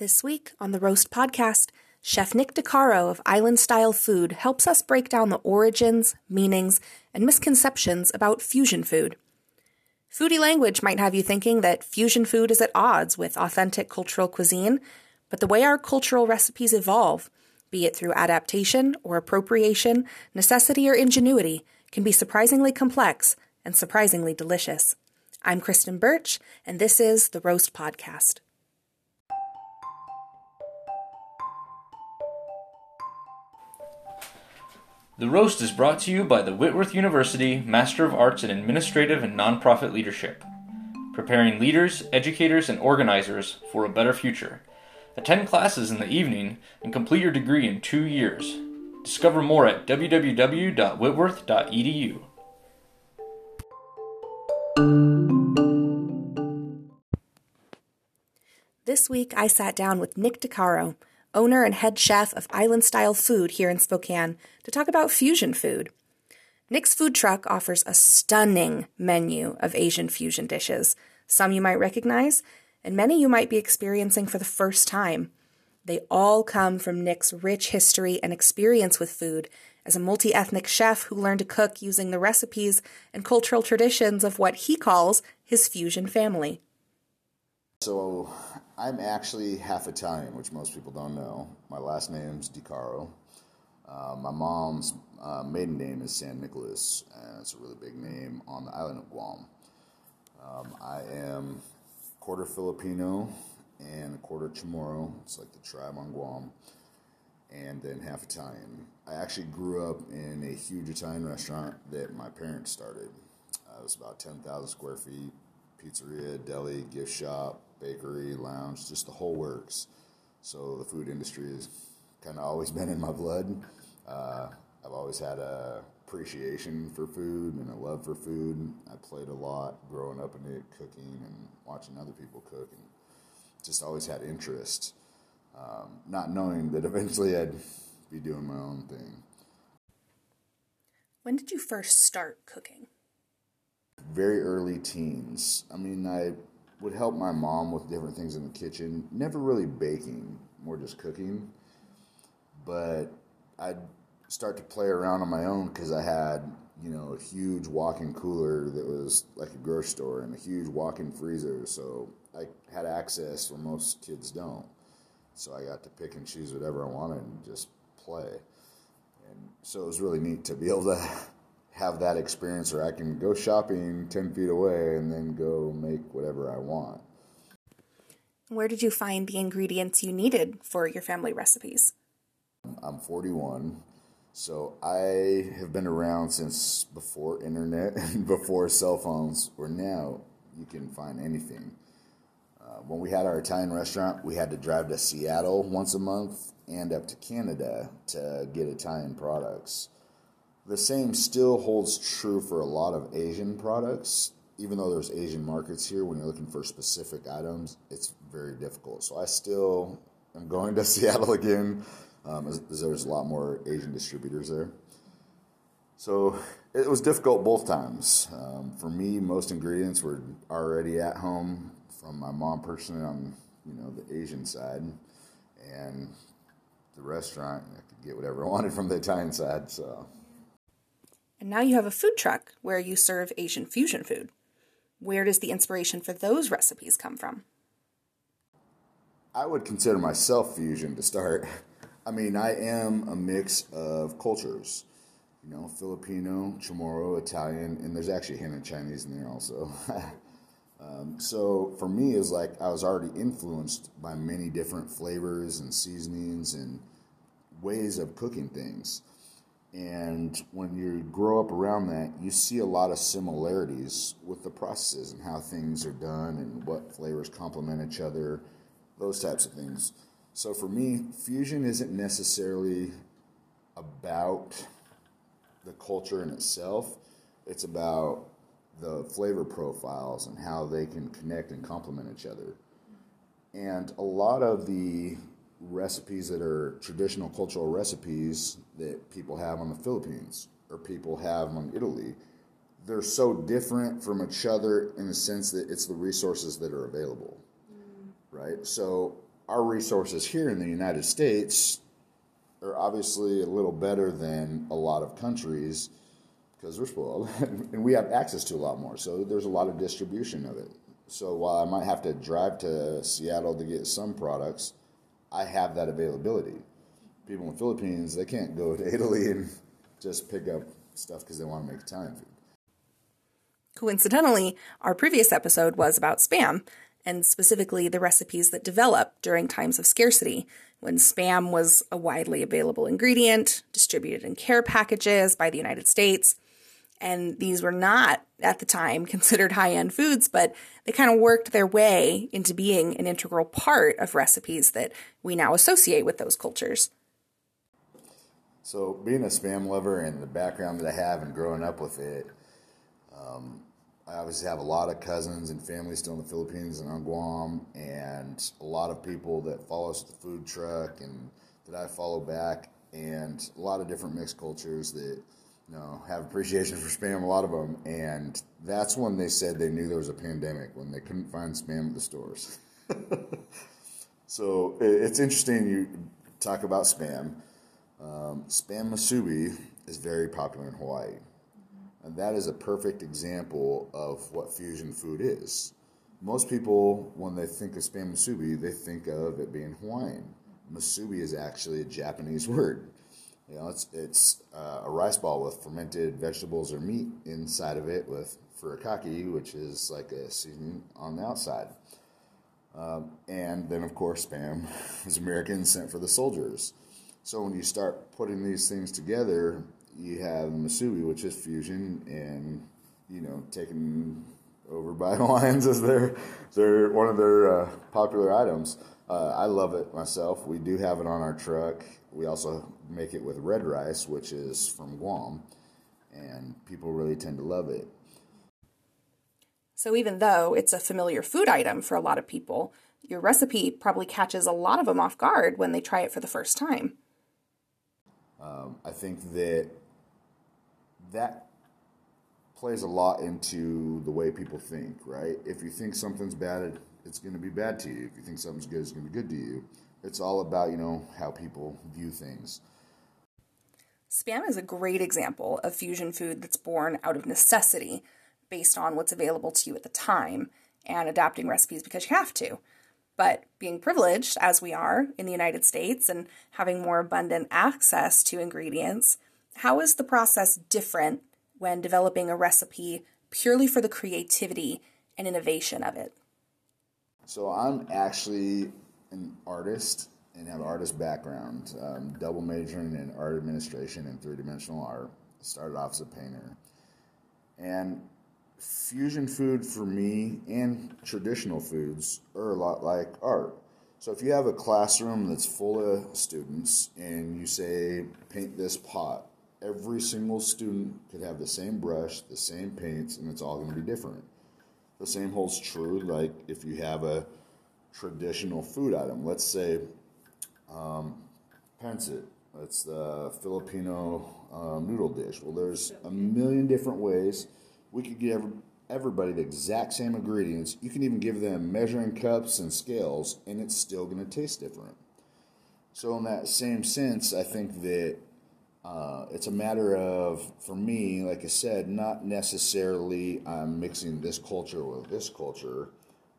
This week on the Roast Podcast, Chef Nick DeCaro of Island Style Food helps us break down the origins, meanings, and misconceptions about fusion food. Foodie language might have you thinking that fusion food is at odds with authentic cultural cuisine, but the way our cultural recipes evolve, be it through adaptation or appropriation, necessity or ingenuity, can be surprisingly complex and surprisingly delicious. I'm Kristin Bertsch, and this is the Roast Podcast. The Roast is brought to you by the Whitworth University Master of Arts in Administrative and Nonprofit Leadership, preparing leaders, educators, and organizers for a better future. Attend classes in the evening and complete your degree in two years. Discover more at www.whitworth.edu. This week, I sat down with Nick DeCaro, owner and head chef of Island Style Food here in Spokane, to talk about fusion food. Nick's food truck offers a stunning menu of Asian fusion dishes, some you might recognize, and many you might be experiencing for the first time. They all come from Nick's rich history and experience with food as a multi ethnic chef who learned to cook using the recipes and cultural traditions of what he calls his fusion family. So, I'm actually half Italian, which most people don't know. My last name's DeCaro. Uh, my mom's uh, maiden name is San Nicolas, and it's a really big name on the island of Guam. Um, I am quarter Filipino and quarter Chamorro. It's like the tribe on Guam, and then half Italian. I actually grew up in a huge Italian restaurant that my parents started. Uh, it was about 10,000 square feet, pizzeria, deli, gift shop, bakery, lounge, just the whole works. So the food industry has kind of always been in my blood. Uh, I've always had a appreciation for food and a love for food. I played a lot growing up in it, cooking and watching other people cook, and just always had interest. Um, not knowing that eventually I'd be doing my own thing. When did you first start cooking? Very early teens. I mean, I would help my mom with different things in the kitchen. Never really baking, more just cooking. But I'd start to play around on my own because I had, you know, a huge walk-in cooler that was like a grocery store and a huge walk-in freezer. So I had access where most kids don't. So I got to pick and choose whatever I wanted and just play. And so it was really neat to be able to have that experience where I can go shopping 10 feet away and then go make whatever I want. Where did you find the ingredients you needed for your family recipes? I'm 41, so I have been around since before internet and before cell phones, where now you can find anything. Uh, when we had our Italian restaurant, we had to drive to Seattle once a month and up to Canada to get Italian products. The same still holds true for a lot of Asian products. Even though there's Asian markets here, when you're looking for specific items, it's very difficult. So I still am going to Seattle again, um, as, as there's a lot more Asian distributors there. So it was difficult both times. Um, for me, most ingredients were already at home from my mom personally on you know the Asian side, and the restaurant I could get whatever I wanted from the Italian side. So. And now you have a food truck where you serve Asian fusion food. Where does the inspiration for those recipes come from? I would consider myself fusion to start. I mean, I am a mix of cultures. You know, Filipino, Chamorro, Italian, and there's actually a hint Chinese in there also. um, so for me, it's like I was already influenced by many different flavors and seasonings and ways of cooking things. And when you grow up around that, you see a lot of similarities with the processes and how things are done and what flavors complement each other, those types of things. So for me, fusion isn't necessarily about the culture in itself, it's about the flavor profiles and how they can connect and complement each other. And a lot of the recipes that are traditional cultural recipes that people have on the Philippines or people have on Italy, they're so different from each other in the sense that it's the resources that are available, mm. right? So our resources here in the United States are obviously a little better than a lot of countries because we're spoiled and we have access to a lot more. So there's a lot of distribution of it. So while I might have to drive to Seattle to get some products, I have that availability. People in the Philippines, they can't go to Italy and just pick up stuff because they want to make Italian food. Coincidentally, our previous episode was about spam, and specifically the recipes that developed during times of scarcity, when spam was a widely available ingredient, distributed in care packages by the United States. And these were not, at the time, considered high end foods, but they kind of worked their way into being an integral part of recipes that we now associate with those cultures. So, being a spam lover and the background that I have and growing up with it, um, I obviously have a lot of cousins and family still in the Philippines and on Guam, and a lot of people that follow us at the food truck and that I follow back, and a lot of different mixed cultures that know have appreciation for spam. A lot of them, and that's when they said they knew there was a pandemic when they couldn't find spam at the stores. so it's interesting you talk about spam. Um, spam musubi is very popular in Hawaii. And that is a perfect example of what fusion food is. Most people, when they think of spam musubi, they think of it being Hawaiian. Musubi is actually a Japanese word. You know, it's it's uh, a rice ball with fermented vegetables or meat inside of it with furikake, which is like a seasoning on the outside. Um, and then, of course, spam is American sent for the soldiers. So when you start putting these things together, you have Musubi, which is fusion, and you know taken over by the Hawaiians as their their one of their uh, popular items. Uh, I love it myself. We do have it on our truck. We also make it with red rice, which is from Guam, and people really tend to love it. So even though it's a familiar food item for a lot of people, your recipe probably catches a lot of them off guard when they try it for the first time. Um, I think that that plays a lot into the way people think, right? If you think something's bad, it's going to be bad to you. If you think something's good, it's going to be good to you. It's all about, you know, how people view things. Spam is a great example of fusion food that's born out of necessity based on what's available to you at the time and adapting recipes because you have to. But being privileged, as we are in the United States, and having more abundant access to ingredients, how is the process different when developing a recipe purely for the creativity and innovation of it? So I'm actually an artist and have an artist background, um, double majoring in art administration and three dimensional art. Started off as a painter. And fusion food for me and traditional foods are a lot like art. So if you have a classroom that's full of students and you say, paint this pot, every single student could have the same brush, the same paints, and it's all going to be different. The same holds true, like if you have a traditional food item. Let's say um, pancit. That's the Filipino um, noodle dish. Well, there's a million different ways we could give everybody the exact same ingredients. You can even give them measuring cups and scales, and it's still going to taste different. So, in that same sense, I think that uh, it's a matter of, for me, like I said, not necessarily I'm mixing this culture with this culture.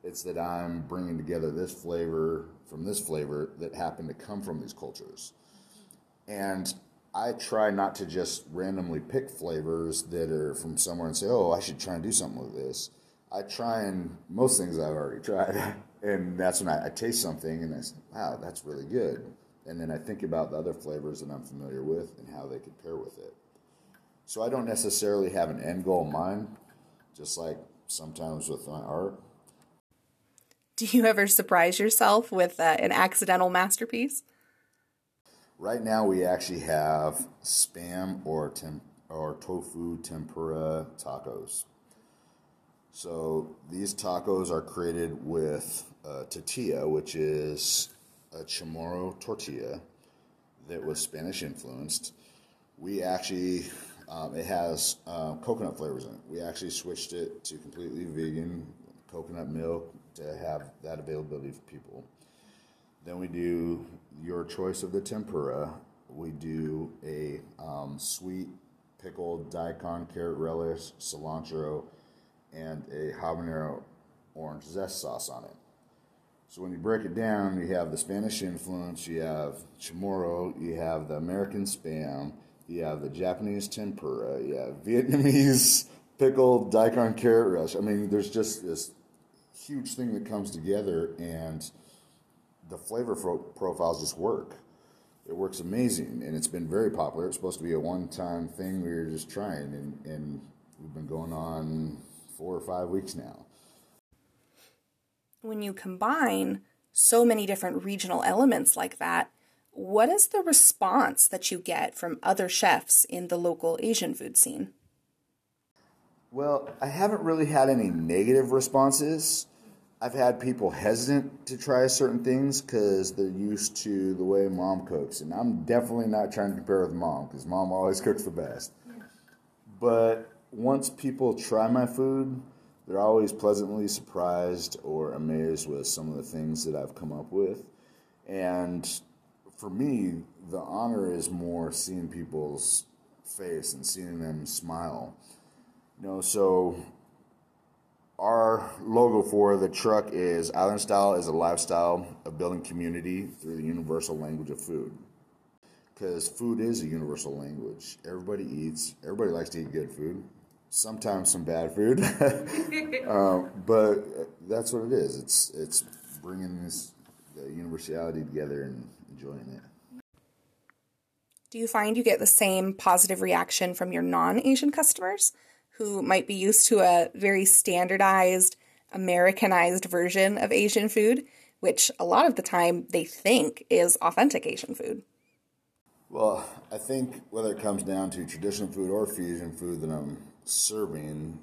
It's that I'm bringing together this flavor from this flavor that happen to come from these cultures. And I try not to just randomly pick flavors that are from somewhere and say, oh, I should try and do something with this. I try and most things I've already tried. and that's when I, I taste something and I say, wow, that's really good and then I think about the other flavors that I'm familiar with and how they could pair with it. So I don't necessarily have an end goal in mind, just like sometimes with my art. Do you ever surprise yourself with uh, an accidental masterpiece? Right now, we actually have spam or tem- or tofu tempura tacos. So these tacos are created with uh, which is a chamorro tortilla that was Spanish influenced. We actually, um, it has uh, coconut flavors in it. We actually switched it to completely vegan coconut milk to have that availability for people. Then we do your choice of the tempura. We do a um, sweet pickled daikon, carrot relish, cilantro, and a habanero orange zest sauce on it. So when you break it down, you have the Spanish influence, you have chamorro, you have the American spam, you have the Japanese tempura, you have Vietnamese pickled daikon carrot rush. I mean, there's just this huge thing that comes together, and the flavor profiles just work. It works amazing, and it's been very popular. It's supposed to be a one-time thing we were just trying, and, and we've been going on four or five weeks now. When you combine so many different regional elements like that, what is the response that you get from other chefs in the local Asian food scene? Well, I haven't really had any negative responses. I've had people hesitant to try certain things because they're used to the way mom cooks, and I'm definitely not trying to compare with mom because mom always cooks the best. But once people try my food, they're always pleasantly surprised or amazed with some of the things that I've come up with. And for me, the honor is more seeing people's face and seeing them smile. You know, so our logo for the truck is Island Style is a lifestyle of building community through the universal language of food. Because food is a universal language. Everybody eats, everybody likes to eat good food, sometimes some bad food. um, but that's what it is. It's, it's bringing this the universality together and enjoying it. Do you find you get the same positive reaction from your non Asian customers? who might be used to a very standardized, Americanized version of Asian food, which a lot of the time they think is authentic Asian food. Well, I think whether it comes down to traditional food or fusion food that I'm serving,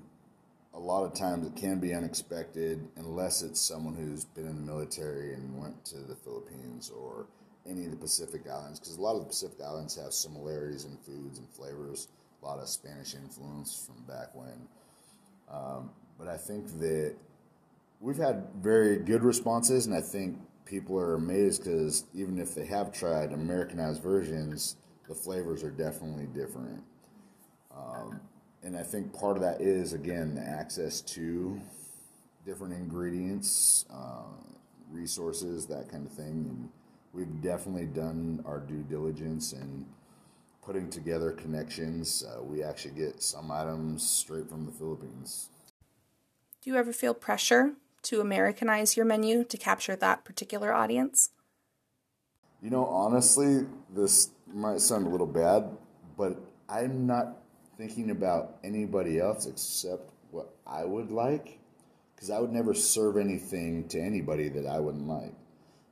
a lot of times it can be unexpected unless it's someone who's been in the military and went to the Philippines or any of the Pacific Islands, because a lot of the Pacific Islands have similarities in foods and flavors a lot of Spanish influence from back when. Um, but I think that we've had very good responses, and I think people are amazed because even if they have tried Americanized versions, the flavors are definitely different. Um, and I think part of that is, again, the access to different ingredients, uh, resources, that kind of thing. And we've definitely done our due diligence and putting together connections. Uh, we actually get some items straight from the Philippines. Do you ever feel pressure to Americanize your menu to capture that particular audience? You know, honestly, this might sound a little bad, but I'm not thinking about anybody else except what I would like, because I would never serve anything to anybody that I wouldn't like.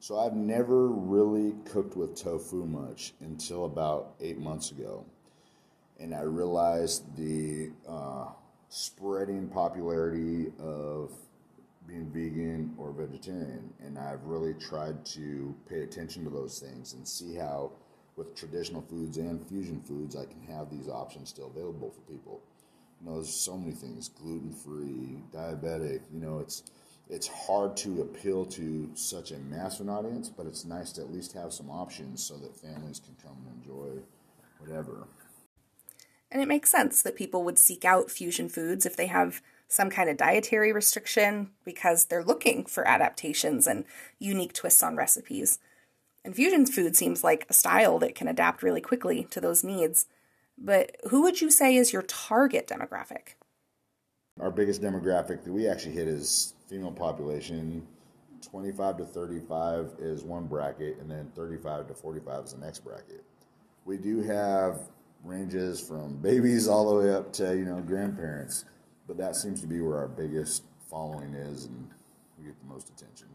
So I've never really cooked with tofu much until about eight months ago. And I realized the uh, spreading popularity of being vegan or vegetarian. And I've really tried to pay attention to those things and see how, with traditional foods and fusion foods, I can have these options still available for people. You know, there's so many things gluten free, diabetic, you know, it's it's hard to appeal to such a massive audience, but it's nice to at least have some options so that families can come and enjoy whatever. And it makes sense that people would seek out fusion foods if they have some kind of dietary restriction because they're looking for adaptations and unique twists on recipes. And fusion food seems like a style that can adapt really quickly to those needs. But who would you say is your target demographic? Our biggest demographic that we actually hit is female population. 25 to 35 is one bracket, and then 35 to 45 is the next bracket. We do have ranges from babies all the way up to you know grandparents, but that seems to be where our biggest following is, and we get the most attention.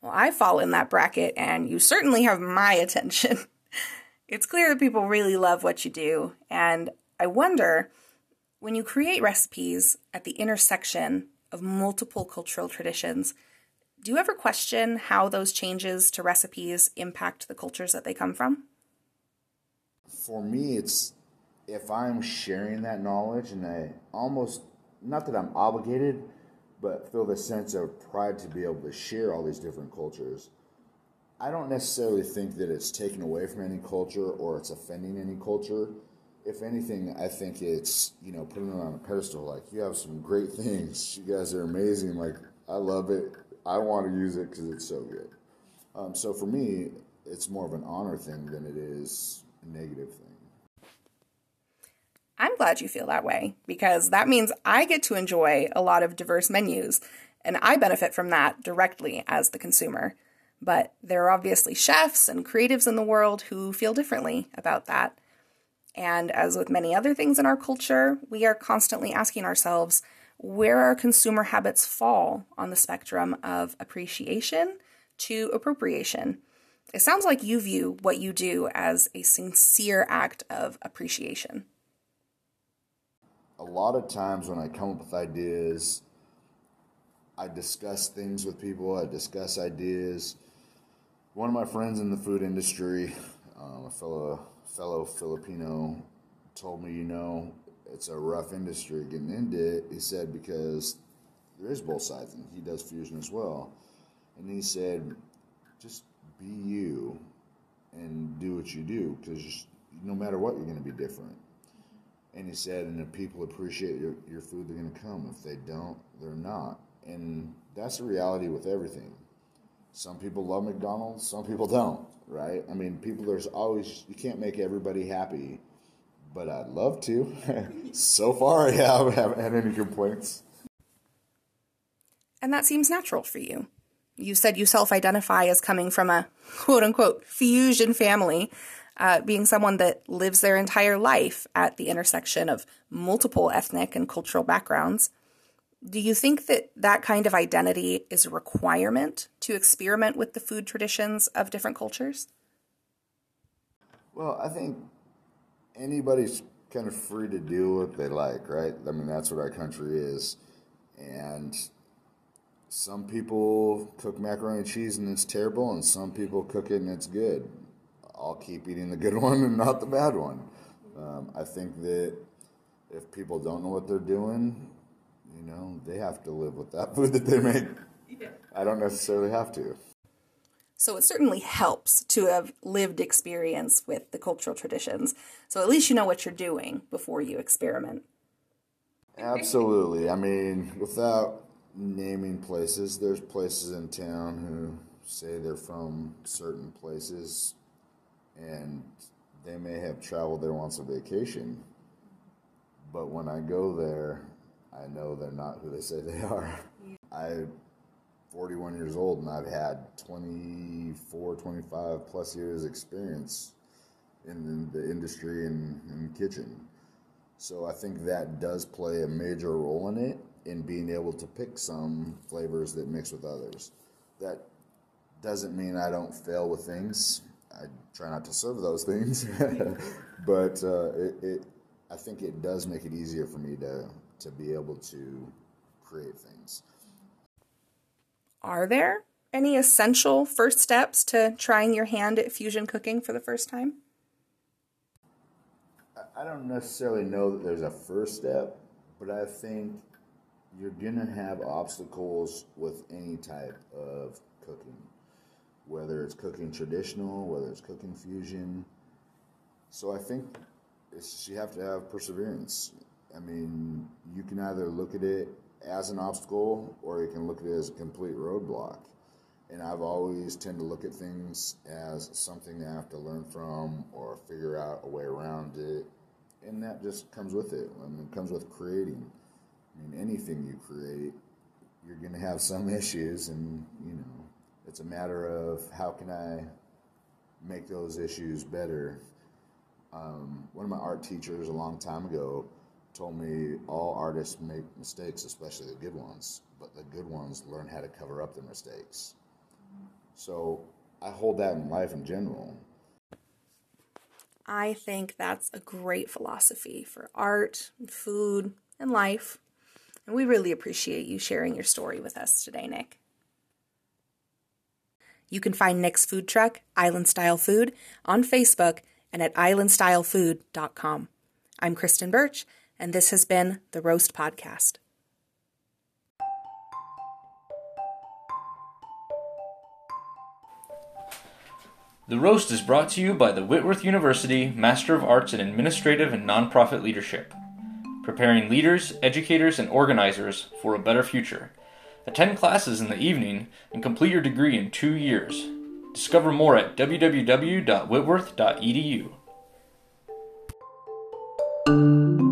Well, I fall in that bracket, and you certainly have my attention. it's clear that people really love what you do, and I wonder when you create recipes at the intersection of multiple cultural traditions, do you ever question how those changes to recipes impact the cultures that they come from? For me, it's if I'm sharing that knowledge and I almost, not that I'm obligated, but feel the sense of pride to be able to share all these different cultures. I don't necessarily think that it's taken away from any culture or it's offending any culture. If anything, I think it's you know putting it on a pedestal. Like you have some great things. You guys are amazing. Like I love it. I want to use it because it's so good. Um, so for me, it's more of an honor thing than it is a negative thing. I'm glad you feel that way because that means I get to enjoy a lot of diverse menus and I benefit from that directly as the consumer. But there are obviously chefs and creatives in the world who feel differently about that. And as with many other things in our culture, we are constantly asking ourselves where our consumer habits fall on the spectrum of appreciation to appropriation. It sounds like you view what you do as a sincere act of appreciation. A lot of times when I come up with ideas, I discuss things with people, I discuss ideas. One of my friends in the food industry, um, a fellow fellow Filipino, told me, you know, it's a rough industry getting into it. He said because there is both sides, and he does fusion as well. And he said, just be you and do what you do because no matter what, you're going to be different. And he said, and if people appreciate your, your food, they're going to come. If they don't, they're not. And that's the reality with everything. Some people love McDonald's, some people don't, right? I mean, people, there's always, you can't make everybody happy, but I'd love to. so far, I have, haven't had any complaints. And that seems natural for you. You said you self identify as coming from a quote unquote fusion family, uh, being someone that lives their entire life at the intersection of multiple ethnic and cultural backgrounds. Do you think that that kind of identity is a requirement to experiment with the food traditions of different cultures? Well, I think anybody's kind of free to do what they like, right? I mean, that's what our country is. And some people cook macaroni and cheese and it's terrible, and some people cook it and it's good. I'll keep eating the good one and not the bad one. Um, I think that if people don't know what they're doing, you know, they have to live with that food that they make. Yeah. I don't necessarily have to. So it certainly helps to have lived experience with the cultural traditions. So at least you know what you're doing before you experiment. Absolutely. I mean, without naming places, there's places in town who say they're from certain places and they may have traveled there once a vacation. But when I go there, I know they're not who they say they are. I'm 41 years old and I've had 24, 25 plus years experience in the industry and in the kitchen. So I think that does play a major role in it in being able to pick some flavors that mix with others. That doesn't mean I don't fail with things. I try not to serve those things, but uh, it, it, I think it does make it easier for me to to be able to create things. Are there any essential first steps to trying your hand at fusion cooking for the first time? I don't necessarily know that there's a first step, but I think you're going to have obstacles with any type of cooking, whether it's cooking traditional, whether it's cooking fusion. So I think you have to have perseverance. I mean, you can either look at it as an obstacle or you can look at it as a complete roadblock. And I've always tend to look at things as something I have to learn from or figure out a way around it. And that just comes with it. I mean, it comes with creating. I mean, anything you create, you're going to have some issues, and you know, it's a matter of how can I make those issues better. Um, one of my art teachers a long time ago told me all artists make mistakes, especially the good ones, but the good ones learn how to cover up their mistakes. So I hold that in life in general. I think that's a great philosophy for art, food, and life. And we really appreciate you sharing your story with us today, Nick. You can find Nick's food truck, Island Style Food, on Facebook and at islandstylefood.com. I'm Kristin Bertsch, and this has been the Roast Podcast. The Roast is brought to you by the Whitworth University Master of Arts in Administrative and Nonprofit Leadership, preparing leaders, educators, and organizers for a better future. Attend classes in the evening and complete your degree in two years. Discover more at www.whitworth.edu.